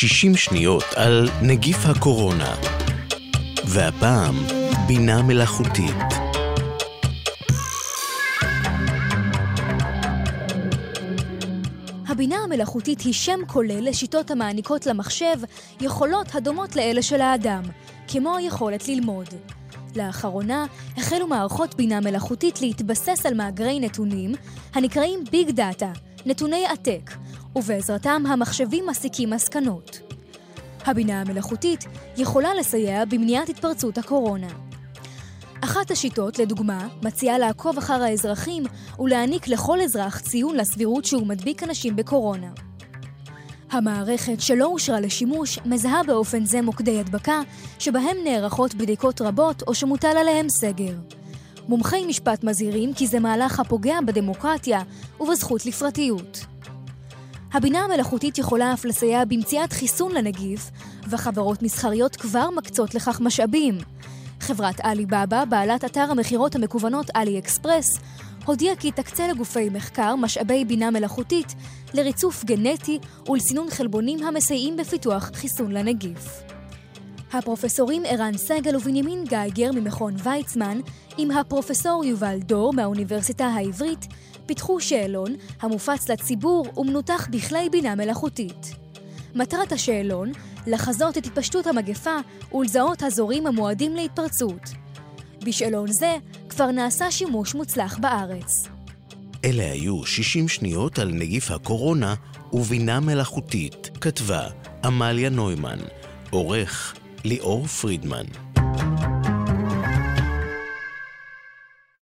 60 שניות על נגיף הקורונה. והפעם, בינה מלאכותית. הבינה המלאכותית היא שם כולל לשיטות המעניקות למחשב יכולות הדומות לאלה של האדם, כמו היכולת ללמוד. לאחרונה החלו מערכות בינה מלאכותית להתבסס על מאגרי נתונים הנקראים ביג דאטה, נתוני עתק, ובעזרתם המחשבים מסיקים מסקנות. הבינה המלאכותית יכולה לסייע במניעת התפרצות הקורונה. אחת השיטות, לדוגמה, מציעה לעקוב אחר האזרחים ולהעניק לכל אזרח ציון לסבירות שהוא מדביק אנשים בקורונה. המערכת שלא אושרה לשימוש מזהה באופן זה מוקדי הדבקה שבהם נערכות בדיקות רבות או שמוטל עליהם סגר. מומחי משפט מזהירים כי זה מהלך הפוגע בדמוקרטיה ובזכות לפרטיות. הבינה המלאכותית יכולה אף לסייע במציאת חיסון לנגיף, וחברות מסחריות כבר מקצות לכך משאבים. חברת עלי-בבא, בעלת אתר המכירות המקוונות עלי אקספרס, הודיעה כי תקצה לגופי מחקר משאבי בינה מלאכותית לריצוף גנטי ולסינון חלבונים המסייעים בפיתוח חיסון לנגיף. הפרופסורים ערן סגל ובנימין גייגר ממכון ויצמן עם הפרופסור יובל דור מהאוניברסיטה העברית פיתחו שאלון המופץ לציבור ומנותח בכלי בינה מלאכותית. מטרת השאלון לחזות את התפשטות המגפה ולזהות אזורים המועדים להתפרצות. בשאלון זה כבר נעשה שימוש מוצלח בארץ. אלה היו 60 שניות על נגיף הקורונה ובינה מלאכותית, כתבה עמליה נוימן, עורך ליאור פרידמן.